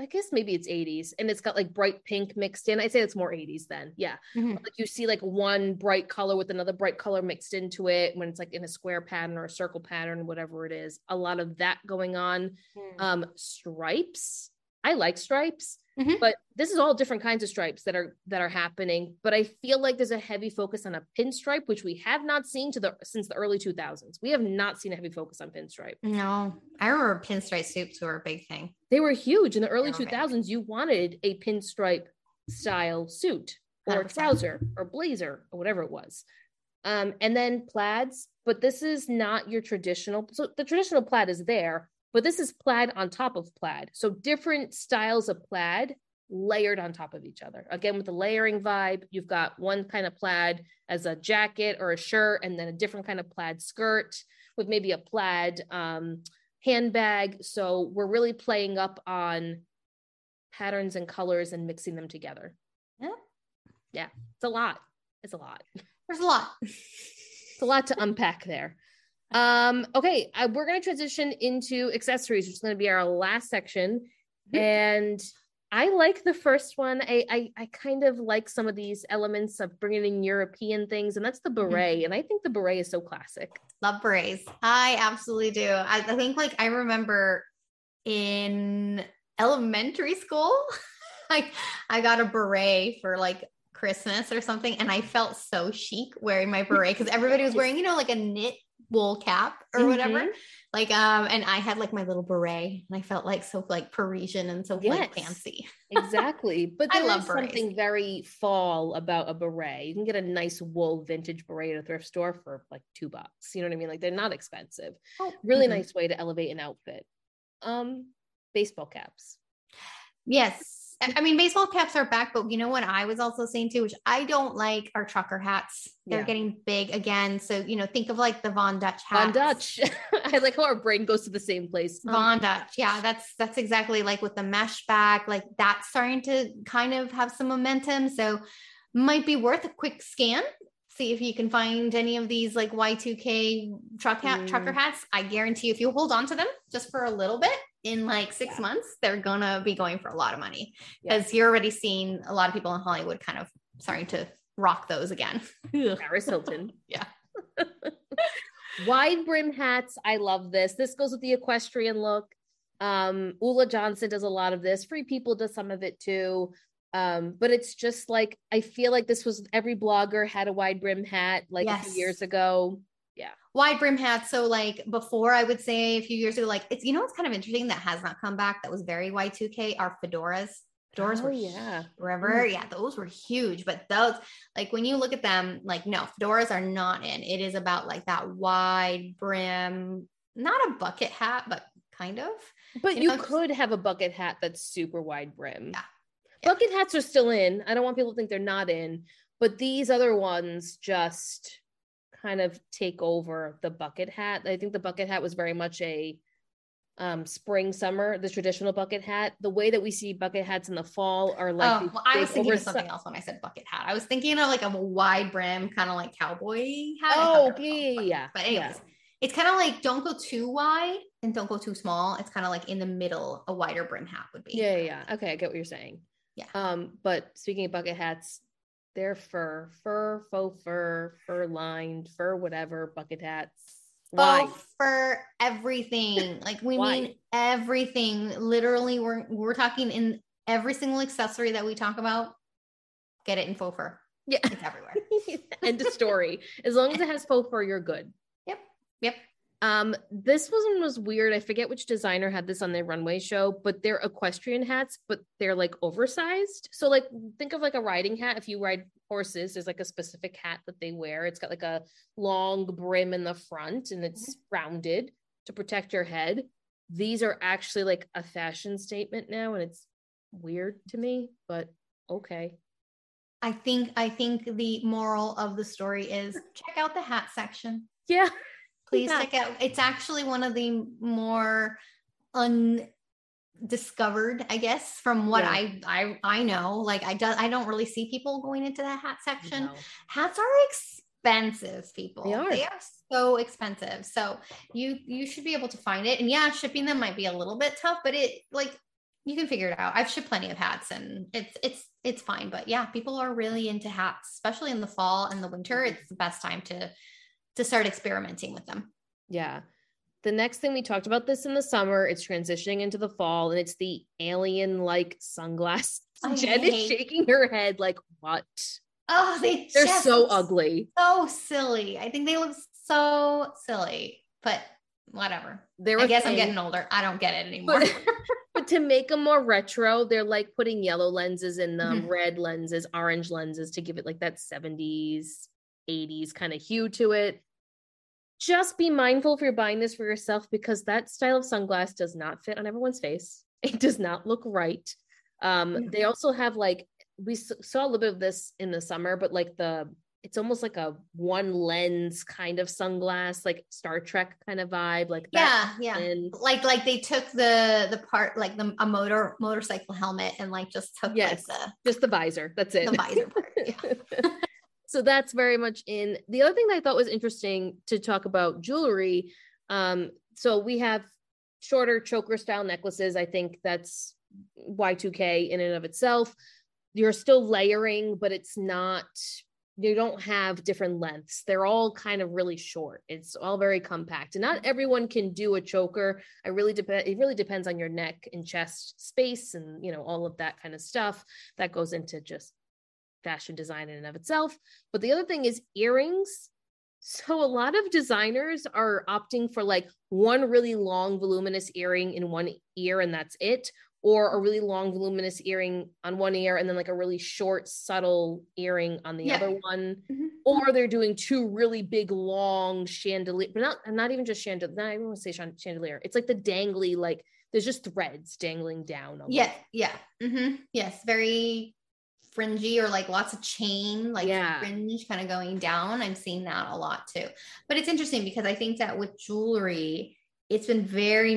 I guess maybe it's 80s and it's got like bright pink mixed in. I'd say it's more 80s then. Yeah. Mm-hmm. Like you see like one bright color with another bright color mixed into it when it's like in a square pattern or a circle pattern, whatever it is. A lot of that going on. Mm. Um, stripes. I like stripes. Mm-hmm. But this is all different kinds of stripes that are that are happening. But I feel like there's a heavy focus on a pinstripe, which we have not seen to the since the early 2000s. We have not seen a heavy focus on pinstripe. No, I remember pinstripe suits were a big thing. They were huge in the early 2000s. You wanted a pinstripe style suit or 100%. trouser or blazer or whatever it was. Um, and then plaids, but this is not your traditional. So the traditional plaid is there, but this is plaid on top of plaid. So different styles of plaid layered on top of each other. Again, with the layering vibe, you've got one kind of plaid as a jacket or a shirt, and then a different kind of plaid skirt with maybe a plaid um, handbag. So we're really playing up on patterns and colors and mixing them together. Yeah. Yeah. It's a lot. It's a lot. There's a lot. it's a lot to unpack there. Um, okay, uh, we're going to transition into accessories, which is going to be our last section. Mm-hmm. And I like the first one. I, I, I kind of like some of these elements of bringing in European things, and that's the mm-hmm. beret. Mm-hmm. And I think the beret is so classic. Love berets. I absolutely do. I, I think like I remember in elementary school, like I got a beret for like Christmas or something, and I felt so chic wearing my beret because everybody was wearing, you know, like a knit wool cap or mm-hmm. whatever. Like um, and I had like my little beret, and I felt like so like Parisian and so yes, like fancy. exactly, but I love something very fall about a beret. You can get a nice wool vintage beret at a thrift store for like two bucks. You know what I mean? Like they're not expensive. Oh, really mm-hmm. nice way to elevate an outfit. Um, baseball caps. Yes, I mean, baseball caps are back, but you know what I was also saying too, which I don't like are trucker hats. They're yeah. getting big again. So, you know, think of like the Von Dutch hat. Von Dutch. I like how our brain goes to the same place. Von Dutch. Yeah, that's that's exactly like with the mesh back, like that's starting to kind of have some momentum. So might be worth a quick scan. See if you can find any of these like Y2K truck hat mm. trucker hats. I guarantee you if you hold on to them just for a little bit, in like six yeah. months, they're gonna be going for a lot of money because yeah. you're already seeing a lot of people in Hollywood kind of starting to rock those again. Paris Hilton. yeah. Wide brim hats. I love this. This goes with the equestrian look. Um, Ulla Johnson does a lot of this. Free People does some of it too. Um, but it's just like I feel like this was every blogger had a wide brim hat like yes. a few years ago yeah wide brim hats so like before i would say a few years ago like it's you know what's kind of interesting that has not come back that was very y2k are fedoras Fedoras Oh, were yeah. Remember? Mm. Yeah, those were huge. But those, like when you look at them, like no, fedoras are not in. It is about like that wide brim, not a bucket hat, but kind of. But You you, know, could have a bucket hat that's super wide brim. Yeah. Yeah. Bucket hats are still in. I don't want people to think they're not in, but these other ones just kind of take over the bucket hat. I think the bucket hat was very much a um spring summer the traditional bucket hat the way that we see bucket hats in the fall are like oh, well, I was thinking of something else when I said bucket hat. I was thinking of like a wide brim, kind of like cowboy hat. Oh were yeah yeah yeah But anyways, it's kind of like don't go too wide and don't go too small. It's kind of like in the middle. A wider brim hat would be. yeah yeah yeah. okay i get what you're saying Yeah. um but speaking of bucket hats they're fur fur faux fur fur lined fur whatever bucket hats why Faux for everything. Like we mean everything. Literally, we're we're talking in every single accessory that we talk about. Get it in faux fur. yeah It's everywhere. end of story as long as it has faux fur you're good Yep. Yep. Um, this one was weird. I forget which designer had this on their runway show, but they're equestrian hats, but they're like oversized. So like think of like a riding hat. If you ride horses, there's like a specific hat that they wear. It's got like a long brim in the front and it's rounded to protect your head. These are actually like a fashion statement now, and it's weird to me, but okay. I think I think the moral of the story is check out the hat section. Yeah. Please Yeah. check out. It's actually one of the more undiscovered, I guess, from what Yeah. I I I know. Like I do, I don't really see people going into that hat section. No. Hats are expensive, people. They are. They are so expensive. So you you should be able to find it. And yeah, shipping them might be a little bit tough, but it like you can figure it out. I've shipped plenty of hats and it's it's it's fine. But yeah, people are really into hats, especially in the fall and the winter. Mm-hmm. It's the best time to to start experimenting with them. Yeah. The next thing we talked about this in the summer, it's transitioning into the fall, and it's the alien like sunglass. I Jen is shaking her head like, what? Oh, they They're so ugly. So silly. I think they look so silly, but whatever. They're I guess I'm getting older. I don't get it anymore. But, but to make them more retro, they're like putting yellow lenses in them, Mhm. red lenses, orange lenses to give it like that 70s, 80s kind of hue to it. Just be mindful if you're buying this for yourself because that style of sunglass does not fit on everyone's face. It does not look right. Um, No. they also have like we saw a little bit of this in the summer, but like the it's almost like a one lens kind of sunglass, like Star Trek kind of vibe, like that. yeah, yeah. And Like like they took the the part like the a motor motorcycle helmet and like just took Yes. like just the visor. That's it. the visor part. Yeah. so that's very much in. The other thing that I thought was interesting to talk about jewelry. Um, so we have shorter choker style necklaces. I think that's Y2K in and of itself. You're still layering, but it's not, you don't have different lengths. They're all kind of really short. It's all very compact. And not everyone can do a choker. I really depend it really depends on your neck and chest space and you know, all of that kind of stuff that goes into just fashion design in and of itself. But the other thing is earrings. So a lot of designers are opting for like one really long voluminous earring in one ear and that's it or a really long voluminous earring on one ear and then like a really short subtle earring on the Yeah. other one Mhm. or they're doing two really big long chandelier but not not even just chandelier not even want to say chandelier it's like the dangly like there's just threads dangling down. Yeah, yeah. hmm Yes, very fringy or like lots of chain, like Yeah. fringe kind of going down. I'm seeing that a lot too. But it's interesting because I think that with jewelry, it's been very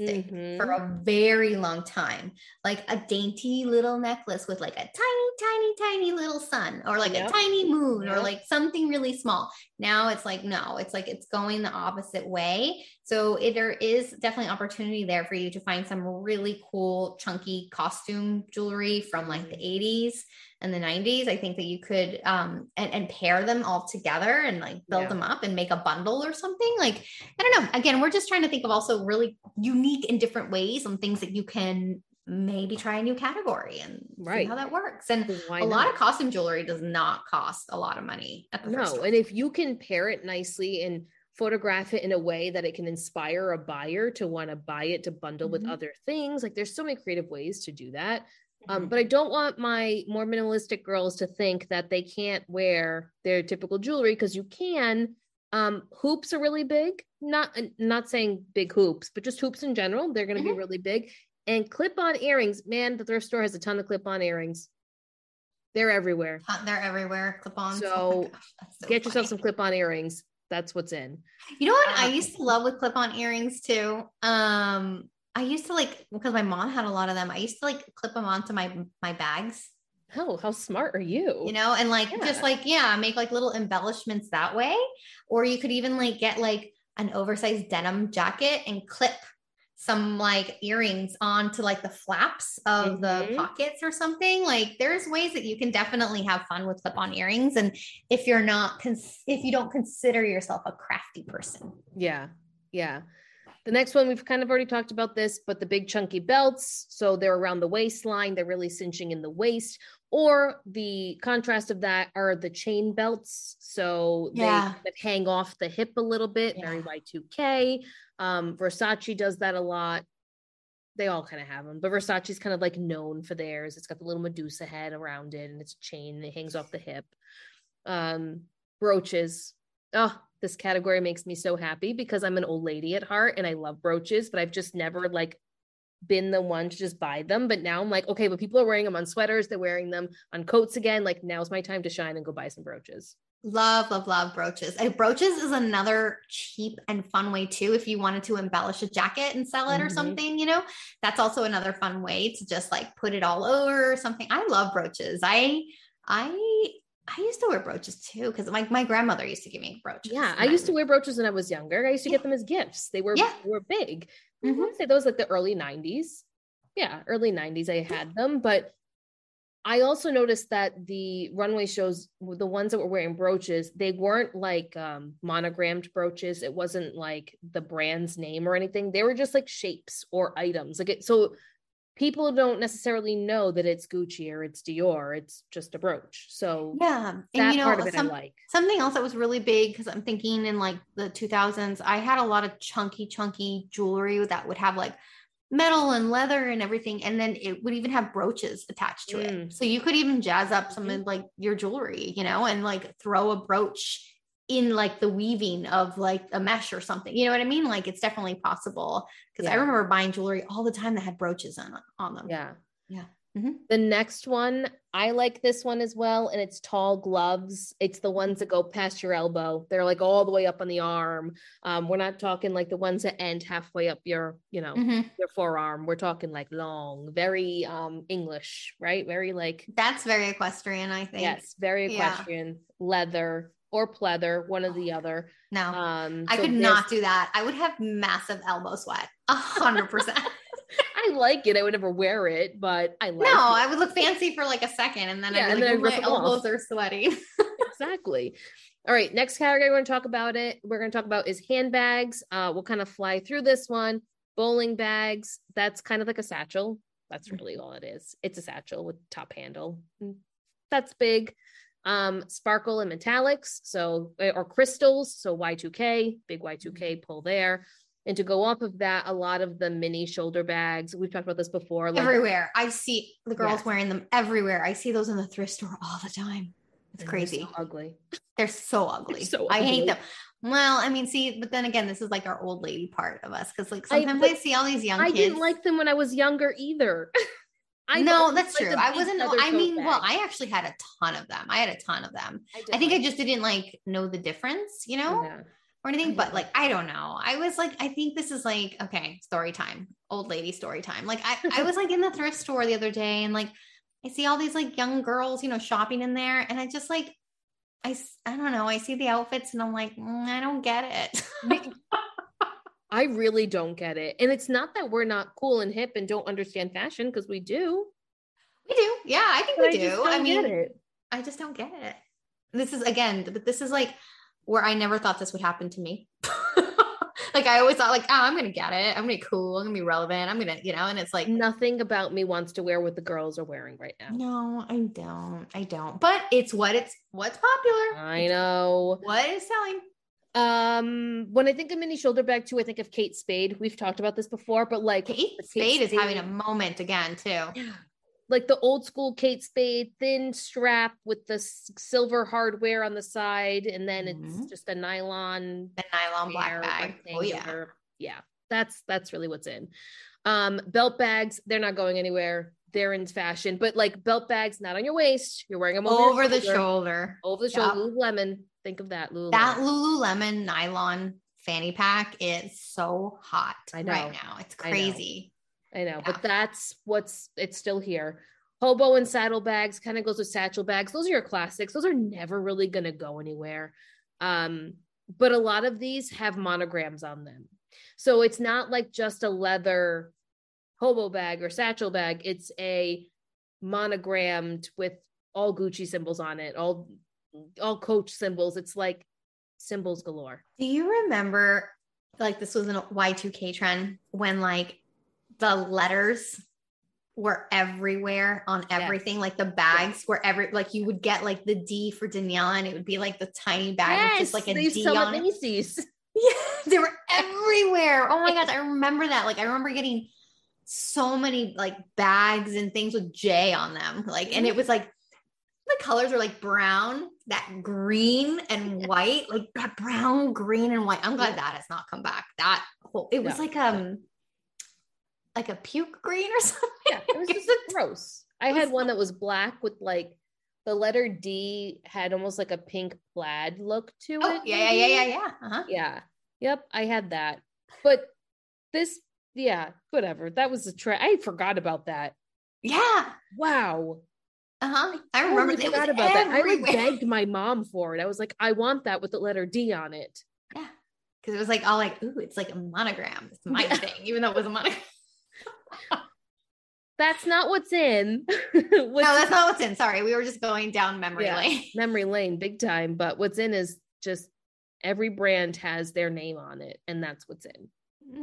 minimalistic Mhm. for a very long time. Like a dainty little necklace with like a tiny, tiny, tiny little sun or like Yep. a tiny moon or like something really small. Now it's like, no, it's like it's going the opposite way. So it, there is definitely opportunity there for you to find some really cool, chunky costume jewelry from like the 80s and the 90s. I think that you could um and, and pair them all together and like build Yeah. them up and make a bundle or something. Like, I don't know. Again, we're just trying to think of also really unique and different ways and things that you can maybe try a new category and Right. see how that works. And Why a lot of costume jewelry does not cost a lot of money at the no and if you can pair it nicely and photograph it in a way that it can inspire a buyer to want to buy it to bundle mm-hmm. with other things. Like there's so many creative ways to do that. Um, mm-hmm. but I don't want my more minimalistic girls to think that they can't wear their typical jewelry because you can. Um, hoops are really big. Not not saying big hoops, but just hoops in general. They're going to mm-hmm. be really big. And clip-on earrings, man, the thrift store has a ton of clip-on earrings. They're everywhere. They're everywhere. Clip-ons. So, oh gosh, so get funny. yourself some clip-on earrings. That's what's in. You know what um, I used to love with clip-on earrings too. Um, I used to like because my mom had a lot of them. I used to like clip them onto my my bags. Oh, how smart are you? You know, and like yeah. just like yeah, make like little embellishments that way. Or you could even like get like an oversized denim jacket and clip some like earrings onto like the flaps of mm-hmm. the pockets or something like there's ways that you can definitely have fun with clip-on earrings and if you're not cons- if you don't consider yourself a crafty person yeah yeah the next one we've kind of already talked about this but the big chunky belts so they're around the waistline they're really cinching in the waist or the contrast of that are the chain belts so yeah. they hang off the hip a little bit yeah. very y2k um, Versace does that a lot. They all kind of have them, but Versace's kind of like known for theirs. It's got the little Medusa head around it and it's a chain that hangs off the hip. Um, brooches. Oh, this category makes me so happy because I'm an old lady at heart and I love brooches, but I've just never like been the one to just buy them. But now I'm like, okay, but people are wearing them on sweaters, they're wearing them on coats again. Like now's my time to shine and go buy some brooches. Love, love, love brooches. And brooches is another cheap and fun way too. If you wanted to embellish a jacket and sell it mm-hmm. or something, you know, that's also another fun way to just like put it all over or something. I love brooches. I, I, I used to wear brooches too because my, my grandmother used to give me brooches. Yeah, I used to wear brooches when I was younger. I used to yeah. get them as gifts. They were yeah. were big. Mm-hmm. I say those like the early 90s. Yeah, early 90s I had them, but I also noticed that the runway shows, the ones that were wearing brooches, they weren't like um, monogrammed brooches. It wasn't like the brand's name or anything. They were just like shapes or items. Like it, so people don't necessarily know that it's Gucci or it's Dior. It's just a brooch. So yeah, and you know, some, like. something else that was really big because I'm thinking in like the 2000s, I had a lot of chunky, chunky jewelry that would have like metal and leather and everything and then it would even have brooches attached to mm. it so you could even jazz up some of like your jewelry you know and like throw a brooch in like the weaving of like a mesh or something you know what i mean like it's definitely possible because yeah. i remember buying jewelry all the time that had brooches on on them yeah yeah Mm-hmm. The next one, I like this one as well, and it's tall gloves. It's the ones that go past your elbow. They're like all the way up on the arm. Um, we're not talking like the ones that end halfway up your, you know, mm-hmm. your forearm. We're talking like long, very um English, right? Very like that's very equestrian, I think. Yes, very equestrian, yeah. leather or pleather, one or the other. No, um, I could not do that. I would have massive elbow sweat, a hundred percent. I like it. I would never wear it, but I like No, it. I would look fancy for like a second and then yeah, I'd be like, then my elbows off. are sweaty. exactly. All right, next category we're going to talk about it. We're going to talk about is handbags. Uh, we'll kind of fly through this one. Bowling bags. That's kind of like a satchel. That's mm. really all it is. It's a satchel with top handle. Mm, that's big. Um, sparkle and metallics. So or crystals. So Y2K, big Y2K mm. pull there. And to go off of that, a lot of the mini shoulder bags, we've talked about this before. Like, everywhere. I see the girls wearing them everywhere. I see those in the thrift store all the time. It's crazy. So ugly. They're so ugly. They're so ugly. I hate them. Well, I mean, see, but then again, this is like our old lady part of us because like sometimes I, I, see all these young I kids. didn't like them when I was younger either. I know that's true. I wasn't. I mean, bag. well, I actually had a ton of them. I had a ton of them. I, I think like I just didn't like know the difference, you know. Or anything, but like, I don't know. I was like, I think this is like, okay, story time, old lady story time. Like, I, I was like in the thrift store the other day and like, I see all these like young girls, you know, shopping in there. And I just like, I, I don't know. I see the outfits and I'm like, mm, I don't get it. I really don't get it. And it's not that we're not cool and hip and don't understand fashion because we do. We do. Yeah, I think but we I do. I mean, I just don't get it. This is again, but this is like where I never thought this would happen to me. like I always thought like, oh, I'm gonna get it. I'm gonna be cool. I'm gonna be relevant. I'm gonna, you know, and it's like nothing about me wants to wear what the girls are wearing right now. No, I don't. I don't. But it's what it's what's popular. I know. What is selling. Um, when I think of mini shoulder bag too, I think of Kate Spade. We've talked about this before, but like Kate Spade is having a moment again too. Yeah. Like the old school Kate Spade, thin strap with the silver hardware on the side, and then it's Mhm. just a nylon The nylon black bag. Oh yeah. yeah. That's that's really what's in. Um, belt bags, they're not going anywhere. They're in fashion, but like belt bags, not on your waist. You're wearing them over, Over the shoulder. shoulder. Over the shoulder. Lululemon. Think of that. Lululemon. That Lululemon nylon fanny pack is so hot I know. right now. It's I know. crazy. I know, Yeah. but that's what's it's still here. Hobo and saddle bags kind of goes with satchel bags. Those are your classics. Those are never really going to go anywhere. Um, but a lot of these have monograms on them. So it's not like just a leather hobo bag or satchel bag. It's a monogrammed with all Gucci symbols on it, all all coach symbols. It's like symbols galore. Do you remember like this was a Y2K trend when like the letters were everywhere on everything, like the bags were every like you would get like the D for Daniela and it would be like the tiny bag with just like a they used to D sell on at it. Macy's. Yeah, they were everywhere. Oh my gosh, I remember that. Like I remember getting so many like bags and things with J on them. Like, and it was like the colors were like brown, that green and white, like that brown, green, and white. I'm glad that has not come back. That whole it was No. like um like a puke green or something. Yeah, it was just gross. I had one that was black with like the letter D had almost like a pink plaid look to Oh it. yeah, yeah, yeah, yeah, yeah. Uh-huh. Yeah. Yep, I had that. But this, yeah, whatever. That was a trend. I forgot about that. Yeah. Wow. Uh-huh. I I remember was forgot about that. I like begged my mom for it. I was like, I want that with the letter D on it. Yeah. Because it was like all like, ooh, it's like a monogram. It's my Yeah. thing, even though it was a monogram. That's not what's in. no, What's- that's not what's in. Sorry. We were just going down memory Yeah. lane. memory lane big time. But what's in is just every brand has their name on it, and that's what's in.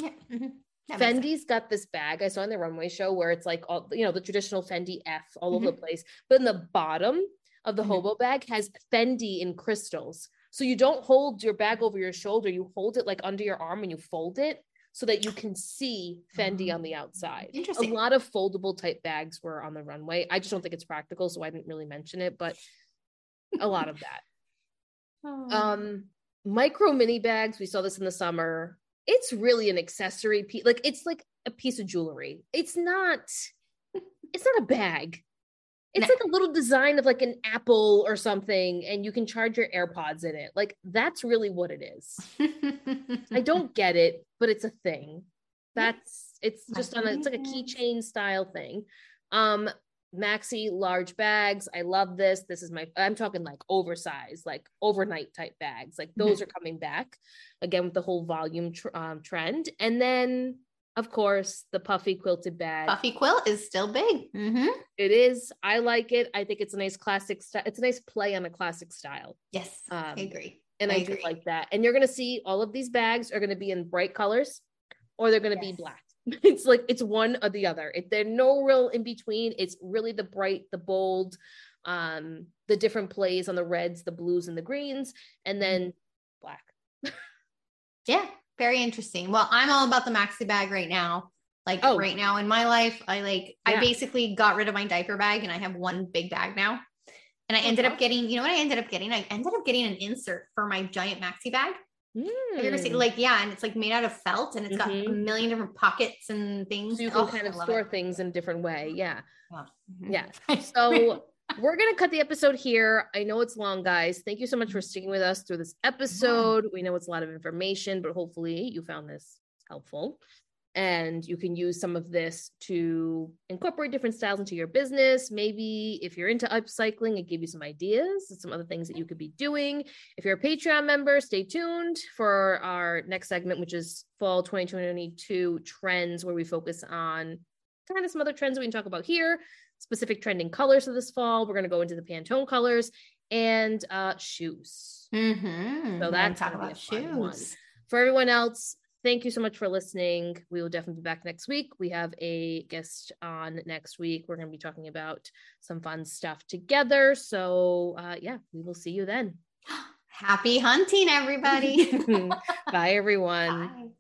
Yeah. mhm. That. Fendi's got this bag I saw in the runway show where it's like all you know the traditional Fendi F all over Mm-hmm. the place, but in the bottom of the Mhm. hobo bag has Fendi in crystals. So you don't hold your bag over your shoulder; you hold it like under your arm and you fold it so that you can see Fendi on the outside. Ah, Interesting. A lot of foldable type bags were on the runway. I just don't think it's practical, so I didn't really mention it, but a lot of that. Oh. Um, micro mini bags. We saw this in the summer. It's really an accessory piece. Like it's like a piece of jewelry. It's not. It's not a bag. It's No. like a little design of like an apple or something, and you can charge your AirPods in it. Like that's really what it is. I don't get it, but it's a thing. That's it's just on a it's like a keychain style thing. Um maxi large bags. I love this. This is my I'm talking like oversized, like overnight type bags. Like those are coming back again with the whole volume tr- um, trend. And then of course the puffy quilted bag. Puffy quilt is still big. Mhm. It is. I like it. I think it's a nice classic style. It's a nice play on a classic style. Yes, Um, I agree. And I I, do like that. And you're going to see all of these bags are going to be in bright colors or they're going to Yes. be black. It's like it's one or the other. It, there's no real in between. It's really the bright, the bold, um, the different plays on the reds, the blues, and the greens, and then Mm-hmm. black. Yeah, very interesting. Well, I'm all about the maxi bag right now. Like Oh. right now in my life, I like I basically got rid of my diaper bag and I have one big bag now. And I Oh, ended up getting, you know what I ended up getting? I ended up getting an insert for my giant maxi bag. Have you ever seen Mm. like yeah, and it's like made out of felt and it's got a Mhm. million different pockets and things. So you can Oh, kind of store it. things in a different way. Yeah. Mhm. Yeah. So we're gonna cut the episode here. I know it's long, guys. Thank you so much for sticking with us through this episode. We know it's a lot of information, but hopefully you found this helpful. And you can use some of this to incorporate different styles into your business. Maybe if you're into upcycling, it gave you some ideas and some other things that you could be doing. If you're a Patreon member, stay tuned for our next segment, which is fall 2022 trends, where we focus on kind of some other trends that we can talk about here specific trending colors of this fall. We're going to go into the Pantone colors and uh, shoes. Mhm. So that's talk about fun one. shoes. For everyone else, thank you so much for listening. We will definitely be back next week. We have a guest on next week. We're going to be talking about some fun stuff together. So, uh, yeah, we will see you then. Happy hunting, everybody. Bye, everyone. Bye.